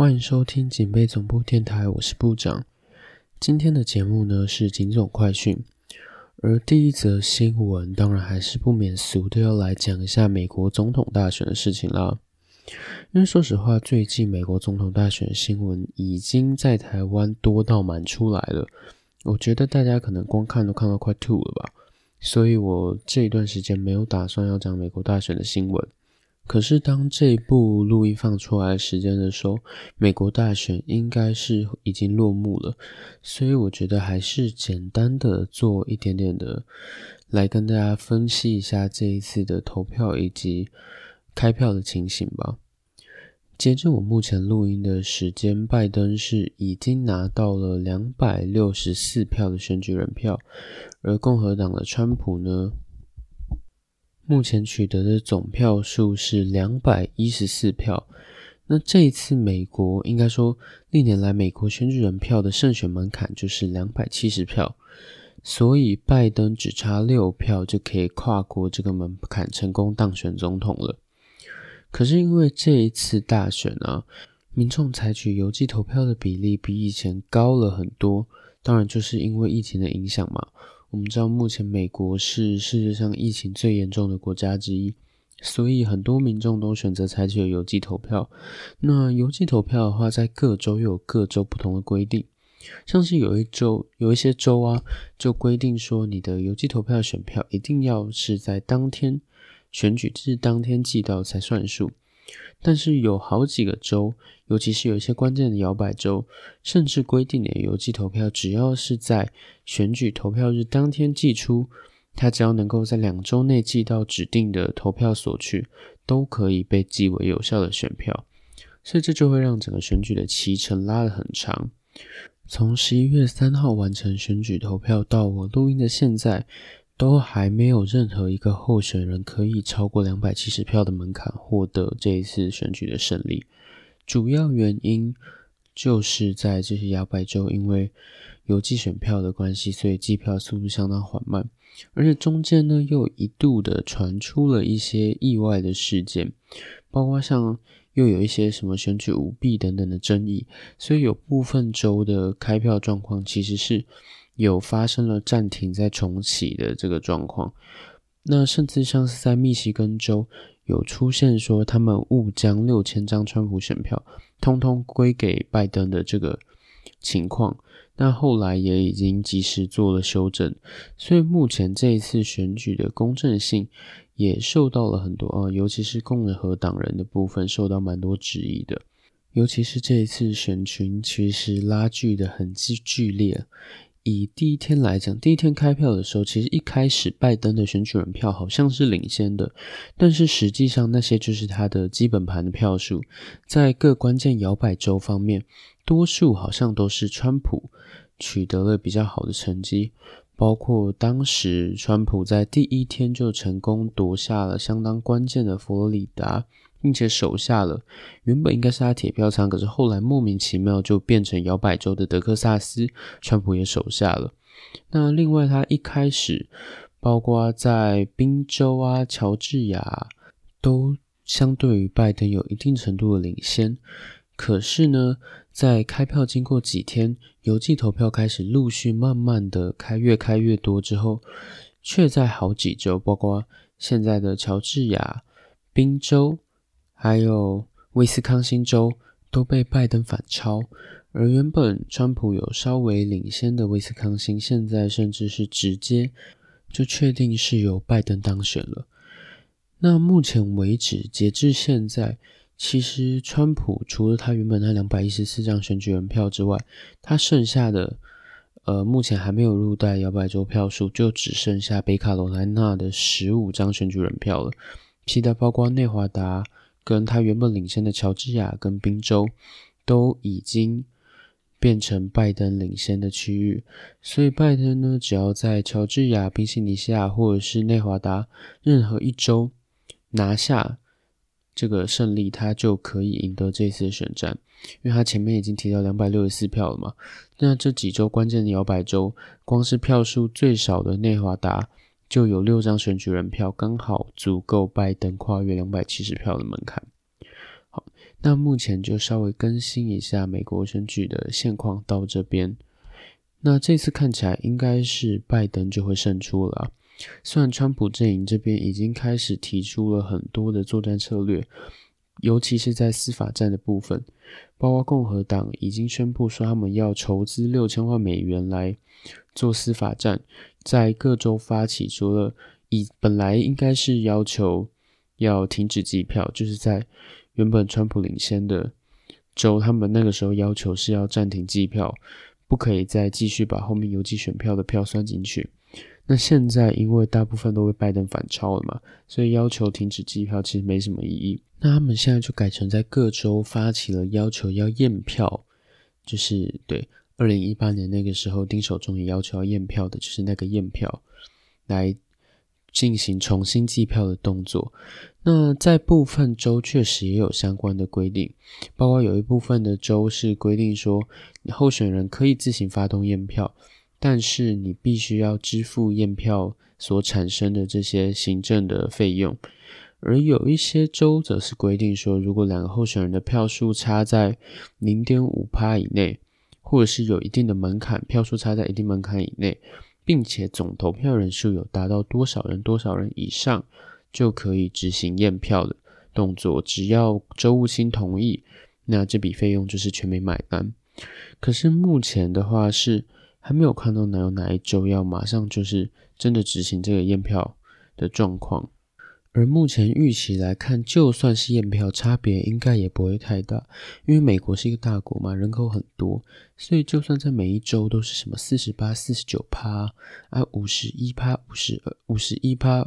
欢迎收听警备总部电台，我是部长。今天的节目呢是警总快讯，而第一则新闻当然还是不免俗的要来讲一下美国总统大选的事情啦。因为说实话，最近美国总统大选新闻已经在台湾多到满出来了，我觉得大家可能光看都看到快吐了吧。所以我这一段时间没有打算要讲美国大选的新闻。可是当这部录音放出来时间的时候，美国大选应该是已经落幕了，所以我觉得还是简单的做一点点的，来跟大家分析一下这一次的投票以及开票的情形吧。截至我目前录音的时间，拜登是已经拿到了两百六十四票的选举人票，而共和党的川普呢，目前取得的总票数是两百一十四票。那这一次美国应该说历年来美国选举人票的胜选门槛就是两百七十票，所以拜登只差六票就可以跨过这个门槛，成功当选总统了。可是因为这一次大选啊，民众采取邮寄投票的比例比以前高了很多。当然，就是因为疫情的影响嘛。我们知道，目前美国是世界上疫情最严重的国家之一，所以很多民众都选择采取了邮寄投票。那邮寄投票的话，在各州又有各州不同的规定，像是有一州有一些州啊，就规定说，你的邮寄投票选票一定要是在当天。选举日当天寄到才算数，但是有好几个州，尤其是有一些关键的摇摆州，甚至规定的邮寄投票，只要是在选举投票日当天寄出，它只要能够在两周内寄到指定的投票所去，都可以被记为有效的选票。所以这就会让整个选举的期程拉得很长。从十一月三号完成选举投票到我录音的现在。都还没有任何一个候选人可以超过两百七十票的门槛获得这一次选举的胜利。主要原因就是在这些摇摆州，因为邮寄选票的关系，所以计票速度相当缓慢，而且中间呢又一度的传出了一些意外的事件，包括像又有一些什么选举舞弊等等的争议，所以有部分州的开票状况其实是。有发生了暂停再重启的这个状况，那甚至像是在密西根州有出现说他们误将六千张川普选票通通归给拜登的这个情况，那后来也已经及时做了修正，所以目前这一次选举的公正性也受到了很多啊，尤其是共和党人的部分受到蛮多质疑的，尤其是这一次选群其实拉锯的很剧剧烈。以第一天来讲，第一天开票的时候，其实一开始拜登的选举人票好像是领先的，但是实际上那些就是他的基本盘的票数，在各关键摇摆州方面，多数好像都是川普取得了比较好的成绩，包括当时川普在第一天就成功夺下了相当关键的佛罗里达。并且守下了原本应该是他铁票仓，可是后来莫名其妙就变成摇摆州的德克萨斯，川普也守下了。那另外他一开始，包括在宾州啊、乔治亚，都相对于拜登有一定程度的领先。可是呢，在开票经过几天，邮寄投票开始陆续慢慢的开，越开越多之后，却在好几州，包括现在的乔治亚、宾州。还有威斯康星州都被拜登反超，而原本川普有稍微领先的威斯康星，现在甚至是直接就确定是由拜登当选了。那目前为止，截至现在，其实川普除了他原本那两百一十四张选举人票之外，他剩下的呃，目前还没有入袋摇摆州票数，就只剩下北卡罗来纳的十五张选举人票了，其他包括内华达。跟他原本领先的乔治亚跟宾州都已经变成拜登领先的区域，所以拜登呢，只要在乔治亚、宾夕尼西亚或者是内华达任何一州拿下这个胜利，他就可以赢得这次的选战，因为他前面已经提到两百六十四票了嘛。那这几周关键的摇摆州，光是票数最少的内华达。就有六张选举人票，刚好足够拜登跨越两百七十票的门槛。好，那目前就稍微更新一下美国选举的现况到这边。那这次看起来应该是拜登就会胜出了。虽然川普阵营这边已经开始提出了很多的作战策略，尤其是在司法战的部分，包括共和党已经宣布说他们要筹资六千万美元来做司法战，在各州发起，除了以本来应该是要求要停止计票，就是在原本川普领先的州，他们那个时候要求是要暂停计票。不可以再继续把后面邮寄选票的票算进去。那现在因为大部分都被拜登反超了嘛，所以要求停止计票其实没什么意义。那他们现在就改成在各州发起了要求要验票，就是对二零一八年那个时候丁守中也要求要验票的，就是那个验票来。进行重新计票的动作。那在部分州确实也有相关的规定，包括有一部分的州是规定说，候选人可以自行发动验票，但是你必须要支付验票所产生的这些行政的费用。而有一些州则是规定说，如果两个候选人的票数差在零点五趴以内，或者是有一定的门槛，票数差在一定门槛以内。并且总投票人数有达到多少人，多少人以上就可以执行验票的动作。只要州务卿同意，那这笔费用就是全民买单。可是目前的话是还没有看到哪有哪一州要马上就是真的执行这个验票的状况。而目前预期来看，就算是验票，差别应该也不会太大，因为美国是一个大国嘛，人口很多，所以就算在每一周都是什么四十八、四十九趴啊、五十一趴、五十二五十一趴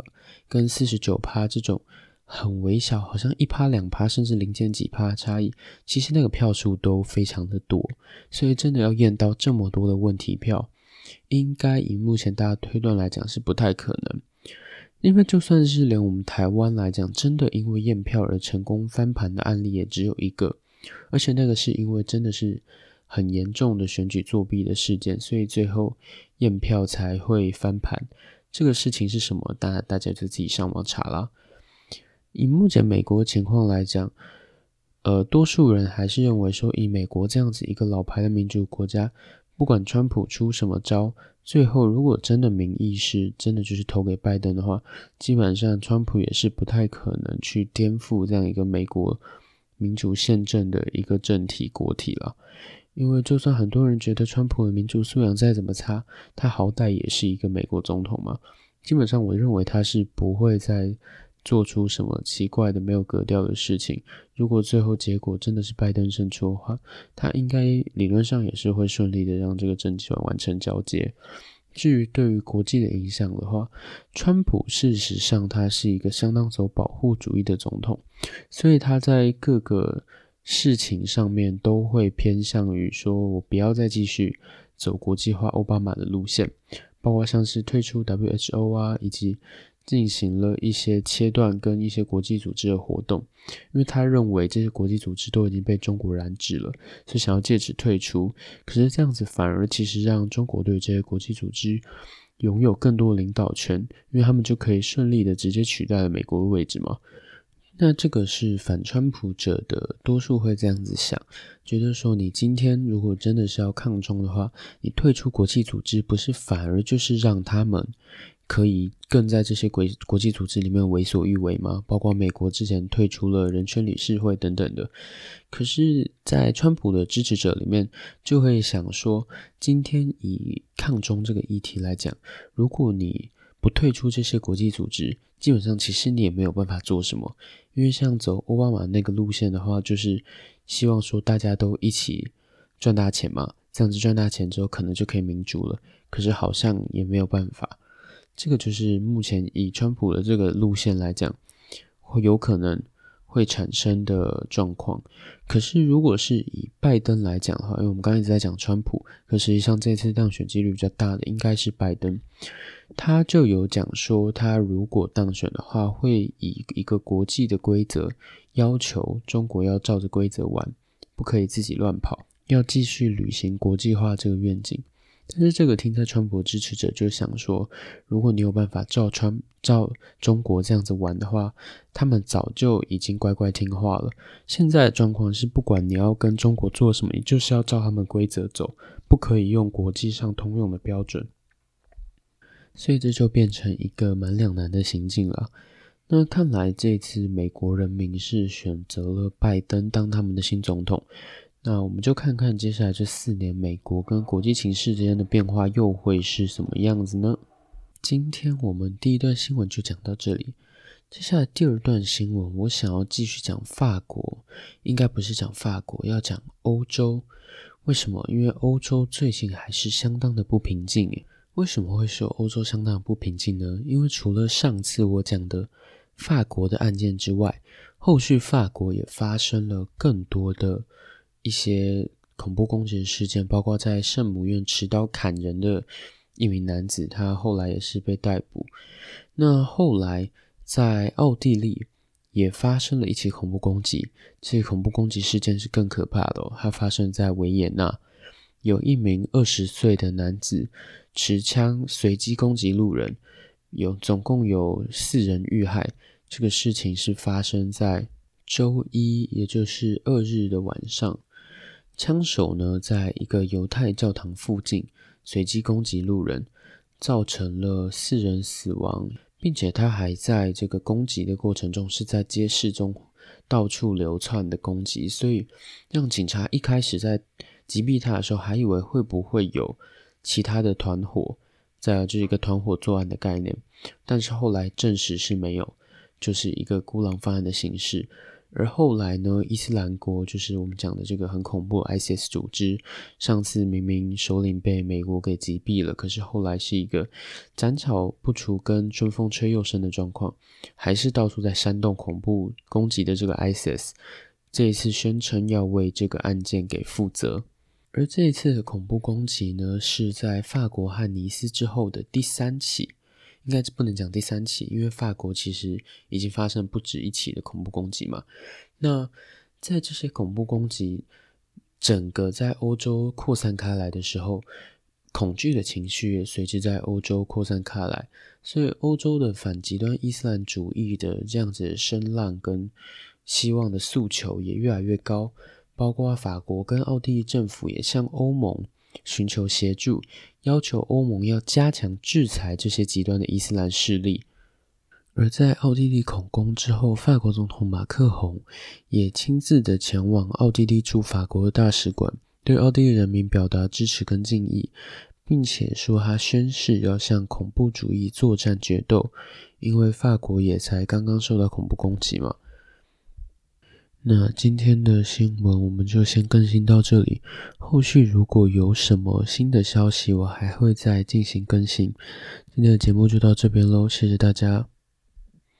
跟四十九趴这种很微小，好像一趴两趴甚至零点几趴的差异，其实那个票数都非常的多，所以真的要验到这么多的问题票，应该以目前大家推断来讲是不太可能。因为就算是连我们台湾来讲，真的因为验票而成功翻盘的案例也只有一个，而且那个是因为真的是很严重的选举作弊的事件，所以最后验票才会翻盘。这个事情是什么？大大家就自己上网查啦。以目前美国情况来讲，呃，多数人还是认为说，以美国这样子一个老牌的民主国家，不管川普出什么招。最后，如果真的民意是真的就是投给拜登的话，基本上川普也是不太可能去颠覆这样一个美国民主宪政的一个政体国体了。因为就算很多人觉得川普的民主素养再怎么差，他好歹也是一个美国总统嘛。基本上，我认为他是不会再做出什么奇怪的、没有格调的事情。如果最后结果真的是拜登胜出的话，他应该理论上也是会顺利的让这个政权完成交接。至于对于国际的影响的话，川普事实上他是一个相当走保护主义的总统，所以他在各个事情上面都会偏向于说我不要再继续走国际化奥巴马的路线，包括像是退出 WHO 啊，以及。进行了一些切断跟一些国际组织的活动，因为他认为这些国际组织都已经被中国染指了，所以想要借此退出。可是这样子反而其实让中国对这些国际组织拥有更多领导权，因为他们就可以顺利的直接取代了美国的位置嘛。那这个是反川普者的多数会这样子想，觉得说你今天如果真的是要抗中的话，你退出国际组织不是反而就是让他们。可以更在这些国国际组织里面为所欲为吗？包括美国之前退出了人权理事会等等的。可是，在川普的支持者里面，就会想说，今天以抗中这个议题来讲，如果你不退出这些国际组织，基本上其实你也没有办法做什么。因为像走奥巴马那个路线的话，就是希望说大家都一起赚大钱嘛，这样子赚大钱之后，可能就可以民主了。可是好像也没有办法。这个就是目前以川普的这个路线来讲，会有可能会产生的状况。可是如果是以拜登来讲的话，因为我们刚刚一直在讲川普，可实际上这次当选几率比较大的应该是拜登。他就有讲说，他如果当选的话，会以一个国际的规则要求中国要照着规则玩，不可以自己乱跑，要继续履行国际化这个愿景。但是这个听在川普支持者就想说，如果你有办法照川照中国这样子玩的话，他们早就已经乖乖听话了。现在的状况是，不管你要跟中国做什么，你就是要照他们规则走，不可以用国际上通用的标准。所以这就变成一个蛮两难的行径了。那看来这次美国人民是选择了拜登当他们的新总统。那我们就看看接下来这四年美国跟国际情势之间的变化又会是什么样子呢？今天我们第一段新闻就讲到这里。接下来第二段新闻，我想要继续讲法国，应该不是讲法国，要讲欧洲。为什么？因为欧洲最近还是相当的不平静。为什么会说欧洲相当不平静呢？因为除了上次我讲的法国的案件之外，后续法国也发生了更多的一些恐怖攻击事件，包括在圣母院持刀砍人的一名男子，他后来也是被逮捕。那后来在奥地利也发生了一起恐怖攻击，这恐怖攻击事件是更可怕的，它发生在维也纳，有一名二十岁的男子。持枪随机攻击路人，有总共有四人遇害。这个事情是发生在周一，也就是二日的晚上。枪手呢，在一个犹太教堂附近随机攻击路人，造成了四人死亡，并且他还在这个攻击的过程中是在街市中到处流窜的攻击，所以让警察一开始在击毙他的时候，还以为会不会有。其他的团伙，在就是一个团伙作案的概念，但是后来证实是没有，就是一个孤狼犯案的形式。而后来呢，伊斯兰国就是我们讲的这个很恐怖 ISIS 组织，上次明明首领被美国给击毙了，可是后来是一个斩草不除根、春风吹又生的状况，还是到处在煽动恐怖攻击的这个 ISIS，这一次宣称要为这个案件给负责。而这一次的恐怖攻击呢，是在法国和尼斯之后的第三起，应该是不能讲第三起，因为法国其实已经发生不止一起的恐怖攻击嘛。那在这些恐怖攻击整个在欧洲扩散开来的时候，恐惧的情绪也随之在欧洲扩散开来，所以欧洲的反极端伊斯兰主义的这样子的声浪跟希望的诉求也越来越高。包括法国跟奥地利政府也向欧盟寻求协助，要求欧盟要加强制裁这些极端的伊斯兰势力。而在奥地利恐攻之后，法国总统马克宏也亲自的前往奥地利驻法国大使馆，对奥地利人民表达支持跟敬意，并且说他宣誓要向恐怖主义作战决斗，因为法国也才刚刚受到恐怖攻击嘛。那今天的新闻我们就先更新到这里，后续如果有什么新的消息，我还会再进行更新。今天的节目就到这边喽，谢谢大家。